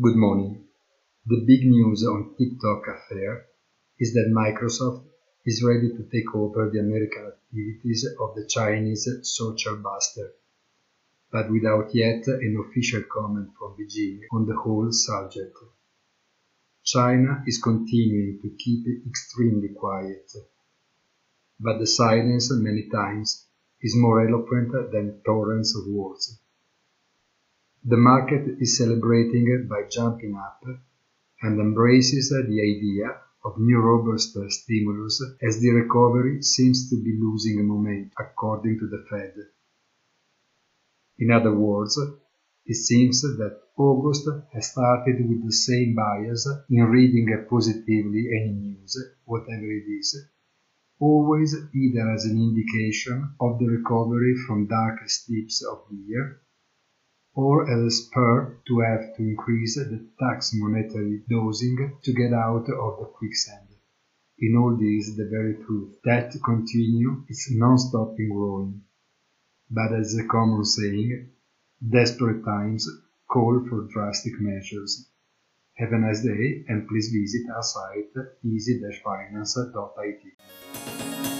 Good morning. The big news on TikTok affair is that Microsoft is ready to take over the American activities of the Chinese social buster, but without yet an official comment from Beijing on the whole subject. China is continuing to keep extremely quiet, but the silence many times is more eloquent than torrents of words. The market is celebrating by jumping up and embraces the idea of new robust stimulus as the recovery seems to be losing momentum, according to the Fed. In other words, it seems that August has started with the same bias in reading positively any news, whatever it is, always either as an indication of the recovery from darkest dips of the year or a spur to have to increase the tax monetary dosing to get out of the quicksand. In all this, the very truth that continue is non-stopping growing. But as a common saying, desperate times call for drastic measures. Have a nice day and please visit our site easy-finance.it.